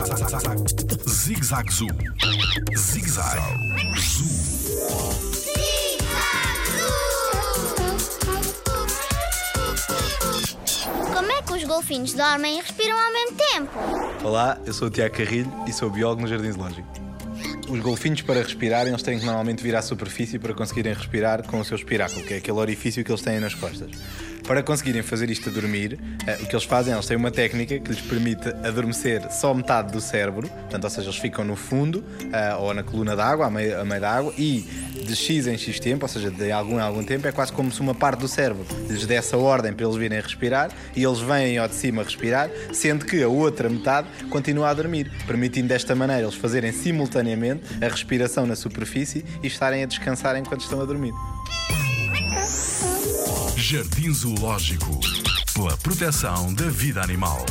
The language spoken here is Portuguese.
Zig-Zag Zoo. Zig-Zag Zoo. Como é que os golfinhos dormem e respiram ao mesmo tempo? Olá, eu sou o Tiago Carrilho e sou biólogo no Jardim Zoológico. Os golfinhos, para respirarem, eles têm que normalmente vir à superfície para conseguirem respirar com o seu espiráculo, que é aquele orifício que eles têm nas costas. Para conseguirem fazer isto a dormir, eh, o que eles fazem, eles têm uma técnica que lhes permite adormecer só metade do cérebro, portanto, ou seja, eles ficam no fundo eh, ou na coluna d'água, a meio, meio da água, e de X em X tempo, ou seja, de algum em algum tempo, é quase como se uma parte do cérebro lhes desse a ordem para eles virem respirar e eles vêm ao de cima respirar, sendo que a outra metade continua a dormir, permitindo desta maneira eles fazerem simultaneamente a respiração na superfície e estarem a descansar enquanto estão a dormir. Jardim Zoológico. Pela proteção da vida animal.